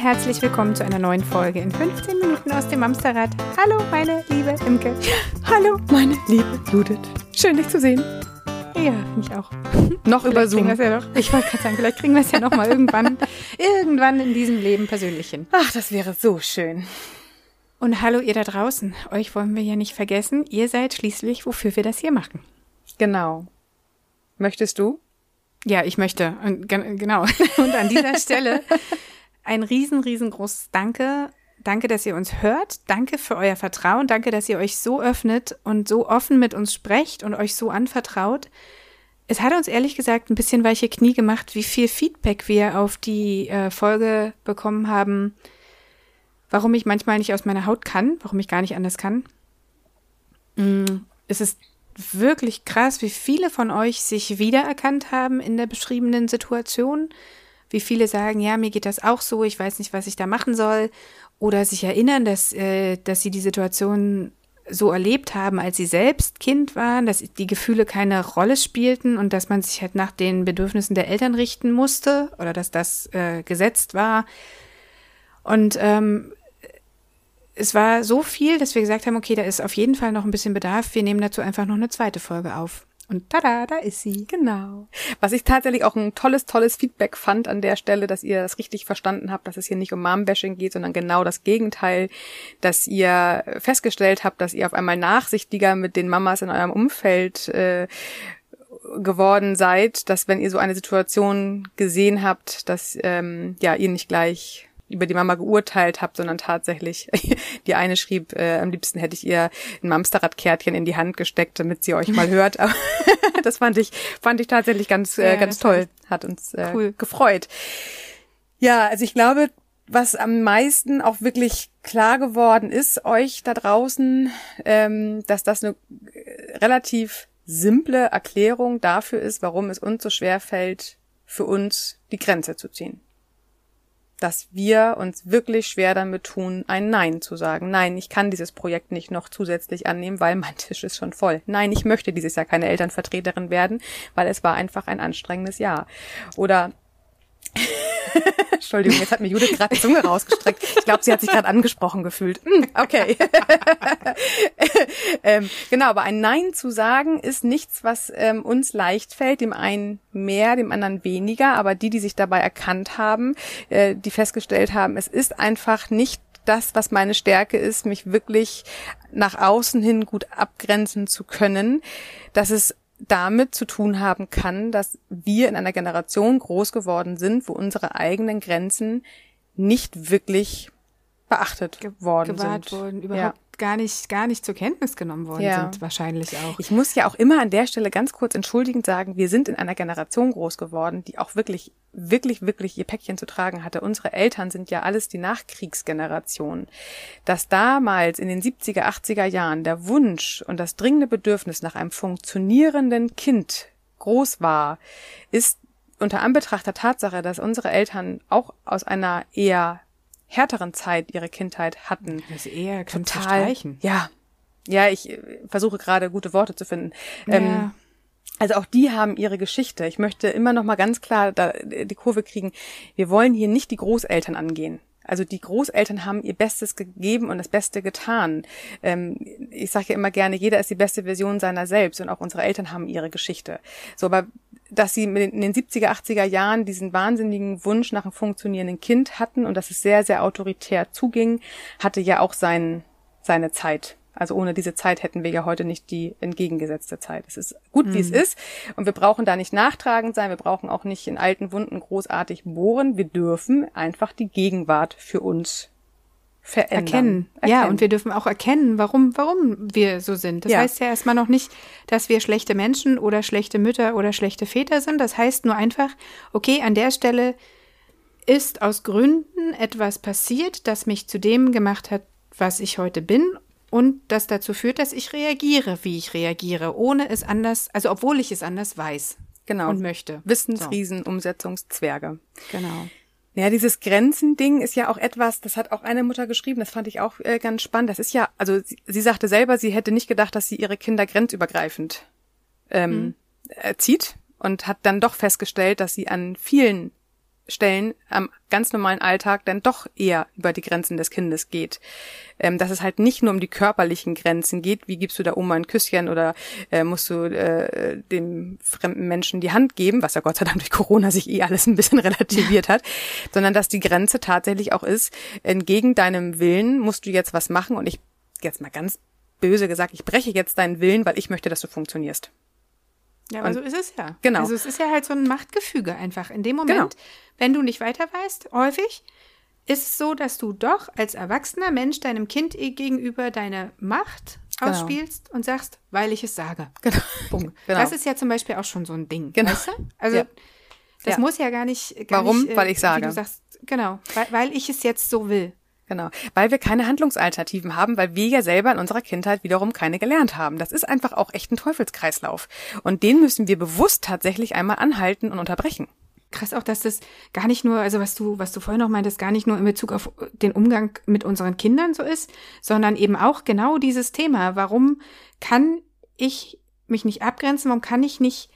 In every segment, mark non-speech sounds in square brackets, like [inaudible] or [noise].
Herzlich willkommen zu einer neuen Folge in 15 Minuten aus dem Amsterrad. Hallo, meine liebe Imke. Hallo, meine liebe Judith. Schön, dich zu sehen. Ja, mich auch. Noch über Zoom. Ja noch, ich wollte gerade sagen, vielleicht kriegen wir es ja noch mal irgendwann, irgendwann in diesem Leben persönlich hin. Ach, das wäre so schön. Und hallo ihr da draußen. Euch wollen wir ja nicht vergessen. Ihr seid schließlich, wofür wir das hier machen. Genau. Möchtest du? Ja, ich möchte. Und, genau. [laughs] Und an dieser Stelle ein riesen, riesengroßes Danke. Danke, dass ihr uns hört. Danke für euer Vertrauen. Danke, dass ihr euch so öffnet und so offen mit uns sprecht und euch so anvertraut. Es hat uns ehrlich gesagt ein bisschen weiche Knie gemacht, wie viel Feedback wir auf die äh, Folge bekommen haben, warum ich manchmal nicht aus meiner Haut kann, warum ich gar nicht anders kann. Mm, es ist wirklich krass, wie viele von euch sich wiedererkannt haben in der beschriebenen Situation. Wie viele sagen, ja, mir geht das auch so, ich weiß nicht, was ich da machen soll. Oder sich erinnern, dass, äh, dass sie die Situation so erlebt haben, als sie selbst Kind waren, dass die Gefühle keine Rolle spielten und dass man sich halt nach den Bedürfnissen der Eltern richten musste oder dass das äh, gesetzt war. Und ähm, es war so viel, dass wir gesagt haben, okay, da ist auf jeden Fall noch ein bisschen Bedarf. Wir nehmen dazu einfach noch eine zweite Folge auf. Und tada, da ist sie. Genau. Was ich tatsächlich auch ein tolles, tolles Feedback fand an der Stelle, dass ihr das richtig verstanden habt, dass es hier nicht um Mom-Bashing geht, sondern genau das Gegenteil, dass ihr festgestellt habt, dass ihr auf einmal nachsichtiger mit den Mamas in eurem Umfeld äh, geworden seid, dass wenn ihr so eine Situation gesehen habt, dass ähm, ja ihr nicht gleich über die Mama geurteilt habt, sondern tatsächlich, [laughs] die eine schrieb, äh, am liebsten hätte ich ihr ein Mamsterradkärtchen in die Hand gesteckt, damit sie euch mal hört. Aber [laughs] [laughs] das fand ich, fand ich tatsächlich ganz, äh, ganz toll. Hat uns äh, cool. gefreut. Ja, also ich glaube, was am meisten auch wirklich klar geworden ist, euch da draußen, ähm, dass das eine äh, relativ simple Erklärung dafür ist, warum es uns so schwer fällt, für uns die Grenze zu ziehen dass wir uns wirklich schwer damit tun, ein Nein zu sagen. Nein, ich kann dieses Projekt nicht noch zusätzlich annehmen, weil mein [laughs] Tisch ist schon voll. Nein, ich möchte dieses Jahr keine Elternvertreterin werden, weil es war einfach ein anstrengendes Jahr. Oder [laughs] Entschuldigung, jetzt hat mir Judith gerade die Zunge rausgestreckt. Ich glaube, sie hat sich gerade angesprochen gefühlt. Hm, okay. [laughs] ähm, genau, aber ein Nein zu sagen ist nichts, was ähm, uns leicht fällt, dem einen mehr, dem anderen weniger. Aber die, die sich dabei erkannt haben, äh, die festgestellt haben, es ist einfach nicht das, was meine Stärke ist, mich wirklich nach außen hin gut abgrenzen zu können, dass es damit zu tun haben kann, dass wir in einer Generation groß geworden sind, wo unsere eigenen Grenzen nicht wirklich beachtet Ge worden gewahrt sind. Wurden, überhaupt ja. Gar nicht, gar nicht zur Kenntnis genommen worden ja. sind, wahrscheinlich auch. Ich muss ja auch immer an der Stelle ganz kurz entschuldigend sagen, wir sind in einer Generation groß geworden, die auch wirklich, wirklich, wirklich ihr Päckchen zu tragen hatte. Unsere Eltern sind ja alles die Nachkriegsgeneration. Dass damals in den 70er, 80er Jahren der Wunsch und das dringende Bedürfnis nach einem funktionierenden Kind groß war, ist unter Anbetracht der Tatsache, dass unsere Eltern auch aus einer eher härteren Zeit ihre Kindheit hatten. Das eher total. Ja, ja, ich äh, versuche gerade gute Worte zu finden. Ja. Ähm, also auch die haben ihre Geschichte. Ich möchte immer noch mal ganz klar da, die Kurve kriegen. Wir wollen hier nicht die Großeltern angehen. Also die Großeltern haben ihr Bestes gegeben und das Beste getan. Ähm, ich sage ja immer gerne, jeder ist die beste Version seiner selbst und auch unsere Eltern haben ihre Geschichte. So, aber dass sie in den 70er, 80er Jahren diesen wahnsinnigen Wunsch nach einem funktionierenden Kind hatten und dass es sehr, sehr autoritär zuging, hatte ja auch sein, seine Zeit. Also ohne diese Zeit hätten wir ja heute nicht die entgegengesetzte Zeit. Es ist gut, mhm. wie es mhm. ist. Und wir brauchen da nicht nachtragend sein. Wir brauchen auch nicht in alten Wunden großartig bohren. Wir dürfen einfach die Gegenwart für uns verändern. Erkennen. erkennen. Ja, und wir dürfen auch erkennen, warum, warum wir so sind. Das ja. heißt ja erstmal noch nicht, dass wir schlechte Menschen oder schlechte Mütter oder schlechte Väter sind. Das heißt nur einfach, okay, an der Stelle ist aus Gründen etwas passiert, das mich zu dem gemacht hat, was ich heute bin und das dazu führt, dass ich reagiere, wie ich reagiere, ohne es anders, also obwohl ich es anders weiß. Genau. Und möchte. Wissensriesen, so. Umsetzungszwerge. Genau. Ja, dieses Grenzending ist ja auch etwas, das hat auch eine Mutter geschrieben, das fand ich auch äh, ganz spannend. Das ist ja, also sie, sie, sagte selber, sie hätte nicht gedacht, dass sie ihre Kinder grenzübergreifend ähm, mhm. erzieht und hat dann doch festgestellt, dass sie an vielen Stellen am ganz normalen Alltag dann doch eher über die Grenzen des Kindes geht. Ähm, dass es halt nicht nur um die körperlichen Grenzen geht, wie gibst du der Oma ein Küsschen oder äh, musst du äh, dem fremden Menschen die Hand geben, was ja Gott sei Dank durch Corona sich eh alles ein bisschen [laughs] relativiert hat, sondern dass die Grenze tatsächlich auch ist, entgegen deinem Willen musst du jetzt was machen und ich jetzt mal ganz böse gesagt, ich breche jetzt deinen Willen, weil ich möchte, dass du funktionierst. Ja, aber und, so ist es ja. Genau. Also es ist ja halt so ein Machtgefüge einfach. In dem Moment, genau. wenn du nicht weiter weißt, häufig ist es so, dass du doch als erwachsener Mensch deinem Kind gegenüber deine Macht genau. ausspielst und sagst, weil ich es sage. Genau. [laughs] Genau. Das ist ja zum Beispiel auch schon so ein Ding. Genau. Weißt du? Also ja. das ja. muss ja gar nicht. Gar Warum? Nicht, äh, weil ich sage. du sagst, genau, weil, weil ich es jetzt so will. Genau, weil wir keine Handlungsalternativen haben, weil wir ja selber in unserer Kindheit wiederum keine gelernt haben. Das ist einfach auch echt ein Teufelskreislauf. Und den müssen wir bewusst tatsächlich einmal anhalten und unterbrechen. Krass auch, dass das gar nicht nur, also was du, was du vorhin noch meintest, gar nicht nur in Bezug auf den Umgang mit unseren Kindern so ist, sondern eben auch genau dieses Thema. Warum kann ich mich nicht abgrenzen? Warum kann ich nicht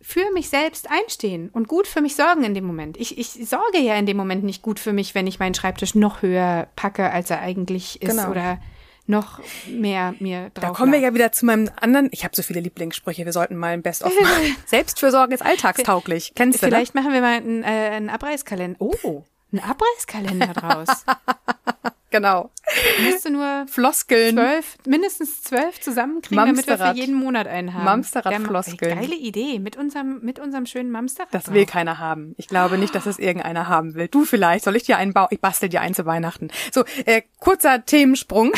für mich selbst einstehen und gut für mich sorgen in dem Moment. Ich, ich sorge ja in dem Moment nicht gut für mich, wenn ich meinen Schreibtisch noch höher packe, als er eigentlich ist genau. oder noch mehr mir drauf. Da kommen wir ja wieder zu meinem anderen. Ich habe so viele Lieblingssprüche. Wir sollten mal ein Best-of machen. [laughs] Selbstfürsorge ist alltagstauglich. Kennst du Vielleicht machen wir mal einen, äh, einen Abreißkalender. Oh, einen Abreißkalender draus. [laughs] Genau. Musst du nur Floskeln. Zwölf, mindestens zwölf zusammenkriegen, damit wir für jeden Monat einen haben. Mamsterrad-Floskeln. Geile Idee. Mit unserem, mit unserem schönen Mamsterrad. Das will keiner haben. Ich glaube nicht, dass es irgendeiner haben will. Du vielleicht. Soll ich dir einen bauen? Ich bastel dir einen zu Weihnachten. So, äh, kurzer Themensprung.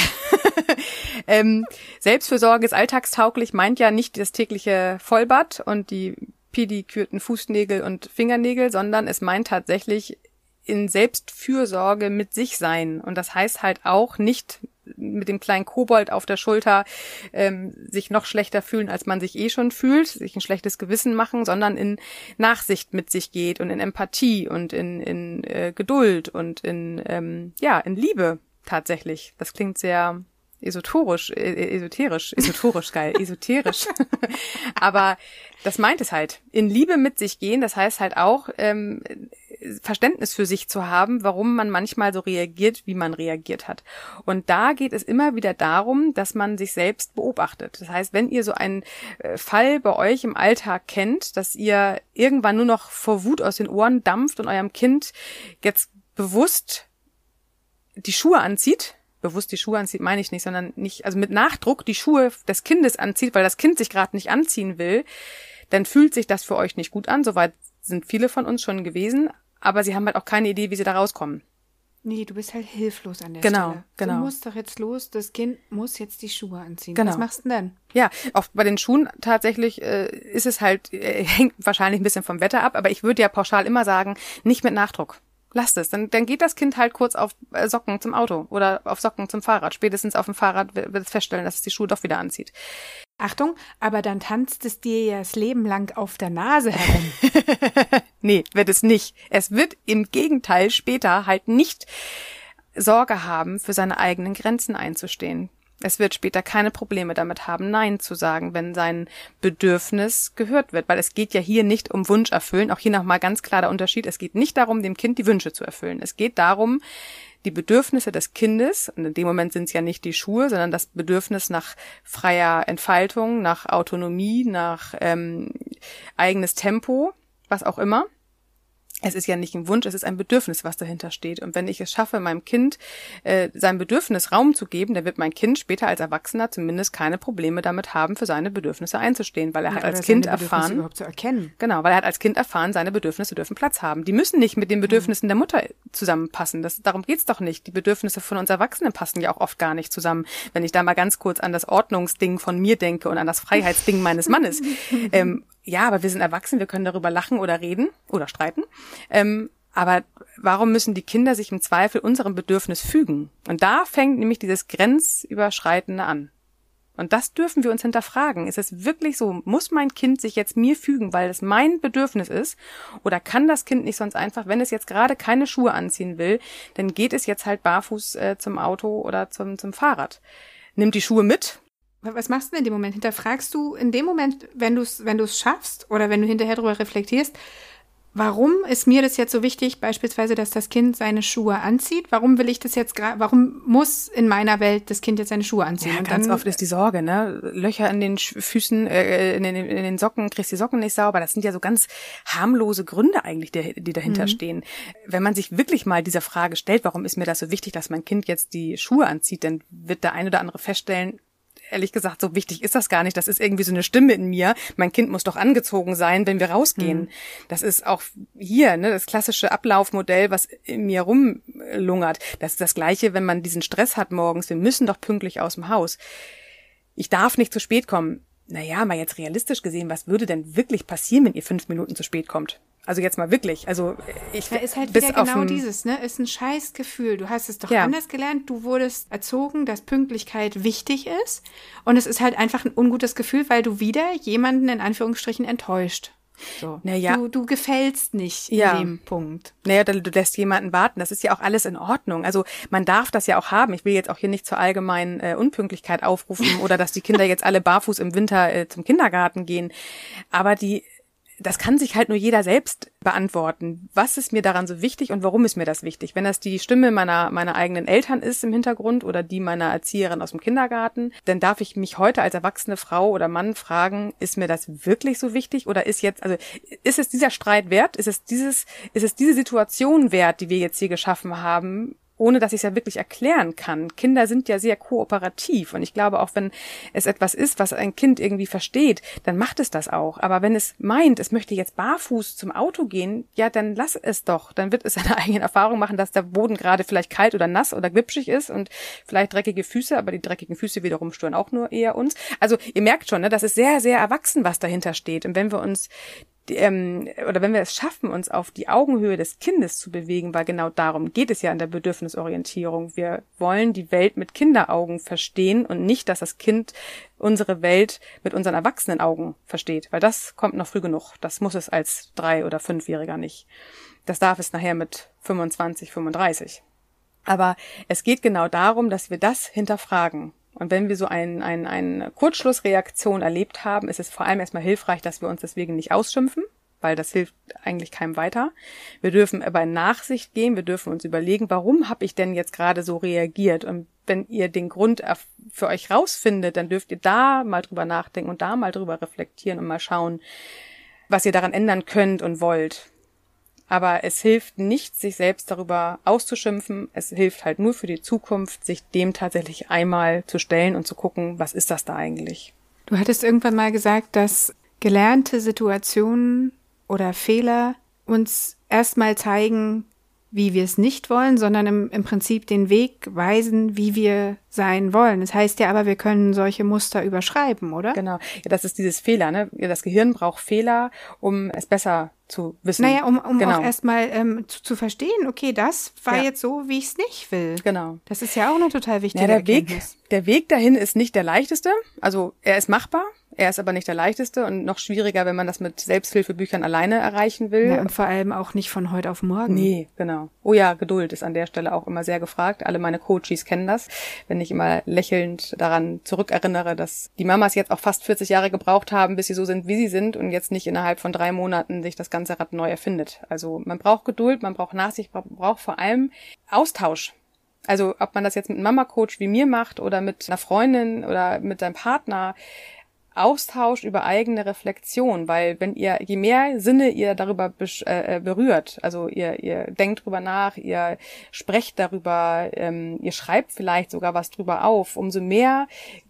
[laughs] ähm, Selbstfürsorge ist alltagstauglich, meint ja nicht das tägliche Vollbad und die pedikürten Fußnägel und Fingernägel, sondern es meint tatsächlich in Selbstfürsorge mit sich sein. Und das heißt halt auch nicht mit dem kleinen Kobold auf der Schulter ähm, sich noch schlechter fühlen, als man sich eh schon fühlt, sich ein schlechtes Gewissen machen, sondern in Nachsicht mit sich geht und in Empathie und in, in äh, Geduld und in ähm, ja in Liebe tatsächlich. Das klingt sehr esoterisch, äh, esoterisch, esoterisch geil, [laughs] esoterisch. Aber das meint es halt. In Liebe mit sich gehen, das heißt halt auch ähm, Verständnis für sich zu haben, warum man manchmal so reagiert, wie man reagiert hat. Und da geht es immer wieder darum, dass man sich selbst beobachtet. Das heißt, wenn ihr so einen äh, Fall bei euch im Alltag kennt, dass ihr irgendwann nur noch vor Wut aus den Ohren dampft und eurem Kind jetzt bewusst die Schuhe anzieht, bewusst die Schuhe anzieht, meine ich nicht, sondern nicht, also mit Nachdruck die Schuhe des Kindes anzieht, weil das Kind sich gerade nicht anziehen will, dann fühlt sich das für euch nicht gut an. Soweit sind viele von uns schon gewesen aber sie haben halt auch keine Idee, wie sie da rauskommen. Nee, du bist halt hilflos an der genau, Stelle. Genau, Du musst doch jetzt los, das Kind muss jetzt die Schuhe anziehen. Genau. Was machst du denn? Ja, auch bei den Schuhen tatsächlich äh, ist es halt, äh, hängt wahrscheinlich ein bisschen vom Wetter ab, aber ich würde ja pauschal immer sagen, nicht mit Nachdruck. Lasst es. Dann, dann geht das Kind halt kurz auf äh, Socken zum Auto oder auf Socken zum Fahrrad. Spätestens auf dem Fahrrad wird es feststellen, dass es die Schuhe doch wieder anzieht. Achtung, aber dann tanzt es dir ja das Leben lang auf der Nase herum. [laughs] nee, wird es nicht. Es wird im Gegenteil später halt nicht Sorge haben, für seine eigenen Grenzen einzustehen. Es wird später keine Probleme damit haben, Nein zu sagen, wenn sein Bedürfnis gehört wird, weil es geht ja hier nicht um Wunsch erfüllen. Auch hier nochmal ganz klar der Unterschied. Es geht nicht darum, dem Kind die Wünsche zu erfüllen. Es geht darum, die Bedürfnisse des Kindes, und in dem Moment sind es ja nicht die Schuhe, sondern das Bedürfnis nach freier Entfaltung, nach Autonomie, nach ähm, eigenes Tempo, was auch immer, es ist ja nicht ein Wunsch, es ist ein Bedürfnis, was dahinter steht. Und wenn ich es schaffe, meinem Kind äh, sein Bedürfnis Raum zu geben, dann wird mein Kind später als Erwachsener zumindest keine Probleme damit haben, für seine Bedürfnisse einzustehen, weil er ja, hat als Kind erfahren, überhaupt zu erkennen. Genau, weil er hat als Kind erfahren, seine Bedürfnisse dürfen Platz haben. Die müssen nicht mit den Bedürfnissen mhm. der Mutter zusammenpassen. Das, darum geht's doch nicht. Die Bedürfnisse von uns Erwachsenen passen ja auch oft gar nicht zusammen. Wenn ich da mal ganz kurz an das Ordnungsding von mir denke und an das Freiheitsding meines Mannes. [laughs] ähm, ja, aber wir sind erwachsen, wir können darüber lachen oder reden oder streiten. Ähm, aber warum müssen die Kinder sich im Zweifel unserem Bedürfnis fügen? Und da fängt nämlich dieses Grenzüberschreitende an. Und das dürfen wir uns hinterfragen. Ist es wirklich so, muss mein Kind sich jetzt mir fügen, weil es mein Bedürfnis ist? Oder kann das Kind nicht sonst einfach, wenn es jetzt gerade keine Schuhe anziehen will, dann geht es jetzt halt barfuß äh, zum Auto oder zum, zum Fahrrad? Nimmt die Schuhe mit, was machst du denn in dem Moment? Hinterfragst du in dem Moment, wenn du es wenn du's schaffst oder wenn du hinterher darüber reflektierst, warum ist mir das jetzt so wichtig, beispielsweise, dass das Kind seine Schuhe anzieht? Warum will ich das jetzt gerade, warum muss in meiner Welt das Kind jetzt seine Schuhe anziehen? Ja, Und ganz dann- oft ist die Sorge, ne? Löcher in den Füßen, äh, in, den, in den Socken, kriegst die Socken nicht sauber. Das sind ja so ganz harmlose Gründe eigentlich, die, die dahinter Mhm. stehen. Wenn man sich wirklich mal dieser Frage stellt, warum ist mir das so wichtig, dass mein Kind jetzt die Schuhe anzieht, dann wird der ein oder andere feststellen, ehrlich gesagt, so wichtig ist das gar nicht. Das ist irgendwie so eine Stimme in mir. Mein Kind muss doch angezogen sein, wenn wir rausgehen. Das ist auch hier, ne, das klassische Ablaufmodell, was in mir rumlungert. Das ist das Gleiche, wenn man diesen Stress hat morgens. Wir müssen doch pünktlich aus dem Haus. Ich darf nicht zu spät kommen. Naja, mal jetzt realistisch gesehen, was würde denn wirklich passieren, wenn ihr fünf Minuten zu spät kommt? Also jetzt mal wirklich. Also ich Da ist halt bis wieder genau dieses, ne? Ist ein scheiß Gefühl. Du hast es doch Ja. anders gelernt. Du wurdest erzogen, dass Pünktlichkeit wichtig ist. Und es ist halt einfach ein ungutes Gefühl, weil du wieder jemanden in Anführungsstrichen enttäuscht. So. Na ja. Du, du gefällst nicht Ja. in dem Punkt. Naja, du du lässt jemanden warten. Das ist ja auch alles in Ordnung. Also man darf das ja auch haben. Ich will jetzt auch hier nicht zur allgemeinen äh, Unpünktlichkeit aufrufen [laughs] oder dass die Kinder jetzt alle barfuß im Winter äh, zum Kindergarten gehen. Aber die, das kann sich halt nur jeder selbst beantworten. Was ist mir daran so wichtig und warum ist mir das wichtig? Wenn das die Stimme meiner, meiner eigenen Eltern ist im Hintergrund oder die meiner Erzieherin aus dem Kindergarten, dann darf ich mich heute als erwachsene Frau oder Mann fragen, ist mir das wirklich so wichtig oder ist jetzt, also ist es dieser Streit wert? Ist es dieses, ist es diese Situation wert, die wir jetzt hier geschaffen haben? Ohne dass ich es ja wirklich erklären kann. Kinder sind ja sehr kooperativ und ich glaube auch, wenn es etwas ist, was ein Kind irgendwie versteht, dann macht es das auch. Aber wenn es meint, es möchte jetzt barfuß zum Auto gehen, ja, dann lass es doch. Dann wird es [laughs] seine eigene Erfahrung machen, dass der Boden gerade vielleicht kalt oder nass oder glitschig ist und vielleicht dreckige Füße, aber die dreckigen Füße wiederum stören auch nur eher uns. Also ihr merkt schon, ne, das ist sehr, sehr erwachsen, was dahinter steht. Und wenn wir uns ähm, oder wenn wir es schaffen, uns auf die Augenhöhe des Kindes zu bewegen, weil genau darum geht es ja in der Bedürfnisorientierung. Wir wollen die Welt mit Kinderaugen verstehen und nicht, dass das Kind unsere Welt mit unseren Erwachsenenaugen versteht, weil das kommt noch früh genug. Das muss es als drei- oder fünfjähriger nicht. Das darf es nachher mit 25, 35. Aber es geht genau darum, dass wir das hinterfragen. Und wenn wir so ein, ein, eine Kurzschlussreaktion erlebt haben, ist es vor allem erstmal hilfreich, dass wir uns deswegen nicht ausschimpfen, weil das hilft eigentlich keinem weiter. Wir dürfen aber in Nachsicht gehen, wir dürfen uns überlegen, warum habe ich denn jetzt gerade so reagiert? Und wenn ihr den Grund für euch rausfindet, dann dürft ihr da mal drüber nachdenken und da mal drüber reflektieren und mal schauen, was ihr daran ändern könnt und wollt. Aber es hilft nicht, sich selbst darüber auszuschimpfen. Es hilft halt nur für die Zukunft, sich dem tatsächlich einmal zu stellen und zu gucken, was ist das da eigentlich? Du hattest irgendwann mal gesagt, dass gelernte Situationen oder Fehler uns erstmal zeigen, wie wir es nicht wollen, sondern im, im Prinzip den Weg weisen, wie wir sein wollen. Das heißt ja aber, wir können solche Muster überschreiben, oder? Genau. Ja, das ist dieses Fehler, ne? Das Gehirn braucht Fehler, um es besser zu wissen. Naja, um, um genau. auch erstmal ähm, zu, zu verstehen, okay, das war Ja. jetzt so, wie ich es nicht will. Genau. Das ist ja auch eine total wichtige Ja, der Weg, Erkenntnis. der Weg dahin ist nicht der leichteste. Also er ist machbar, er ist aber nicht der leichteste und noch schwieriger, wenn man das mit Selbsthilfebüchern alleine erreichen will. Ja, und vor allem auch nicht von heute auf morgen. Nee, genau. Oh ja, Geduld ist an der Stelle auch immer sehr gefragt. Alle meine Coaches kennen das. Wenn ich immer lächelnd daran zurückerinnere, dass die Mamas jetzt auch fast 40 Jahre gebraucht haben, bis sie so sind, wie sie sind und jetzt nicht innerhalb von drei Monaten sich das ganze Rad neu erfindet. Also man braucht Geduld, man braucht Nachsicht, man braucht vor allem Austausch. Also ob man das jetzt mit einem Mama-Coach wie mir macht oder mit einer Freundin oder mit seinem Partner, Austausch über eigene Reflexion, weil wenn ihr, je mehr Sinne ihr darüber besch- äh, berührt, also ihr, ihr denkt drüber nach, ihr sprecht darüber, ähm, ihr schreibt vielleicht sogar was drüber auf, umso mehr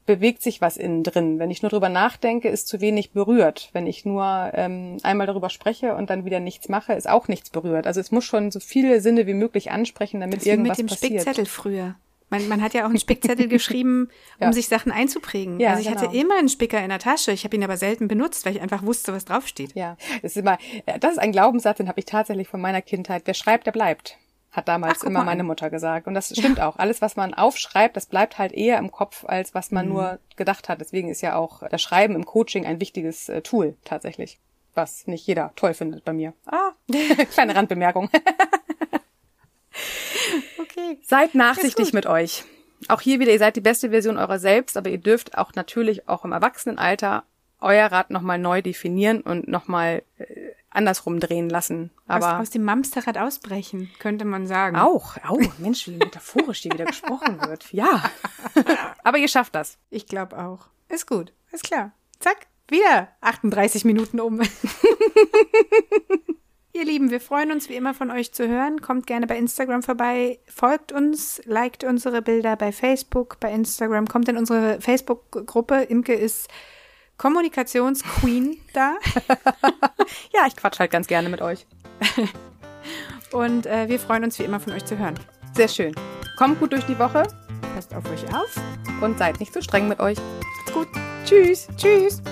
bewegt sich was innen drin. Wenn ich nur drüber nachdenke, ist zu wenig berührt. Wenn ich nur ähm, einmal darüber spreche und dann wieder nichts mache, ist auch nichts berührt. Also es muss schon so viele Sinne wie möglich ansprechen, damit Das irgendwas mit dem passiert. Spickzettel früher. Man, man hat ja auch einen Spickzettel [laughs] geschrieben, um Ja. sich Sachen einzuprägen. Ja, also ich hatte genau. immer einen Spicker in der Tasche. Ich habe ihn aber selten benutzt, weil ich einfach wusste, was draufsteht. Ja, das ist immer, das ist ein Glaubenssatz, den habe ich tatsächlich von meiner Kindheit. Wer schreibt, der bleibt. Hat damals Ach, immer meine. Mutter gesagt. Und das stimmt auch. Alles, was man aufschreibt, das bleibt halt eher im Kopf, als was Mhm. man nur gedacht hat. Deswegen ist ja auch das Schreiben im Coaching ein wichtiges äh, Tool tatsächlich. Was nicht jeder toll findet bei mir. Ah, [laughs] kleine Randbemerkung. [laughs] [laughs] Okay. Seid nachsichtig mit euch. Auch hier wieder, ihr seid die beste Version eurer selbst, aber ihr dürft auch natürlich auch im Erwachsenenalter euer Rad nochmal neu definieren und nochmal äh, andersrum drehen lassen. Aber aus, aus dem Mamsterrad ausbrechen, könnte man sagen. Auch, auch, Mensch, wie metaphorisch hier wieder gesprochen [laughs] wird. Ja. [laughs] Aber ihr schafft das. Ich glaube auch. Ist gut, ist klar. Zack, wieder 38 Minuten um. Ihr Lieben, wir freuen uns wie immer von euch zu hören. Kommt gerne bei Instagram vorbei, folgt uns, liked unsere Bilder bei Facebook, bei Instagram, kommt in unsere Facebook-Gruppe. Imke ist Kommunikationsqueen [laughs] da. [laughs] ja, ich quatsch halt ganz gerne mit euch. [laughs] Und äh, wir freuen uns wie immer von euch zu hören. Sehr schön. Kommt gut durch die Woche. Passt auf euch auf. Und seid nicht zu streng mit euch. Macht's gut. Tschüss. Tschüss.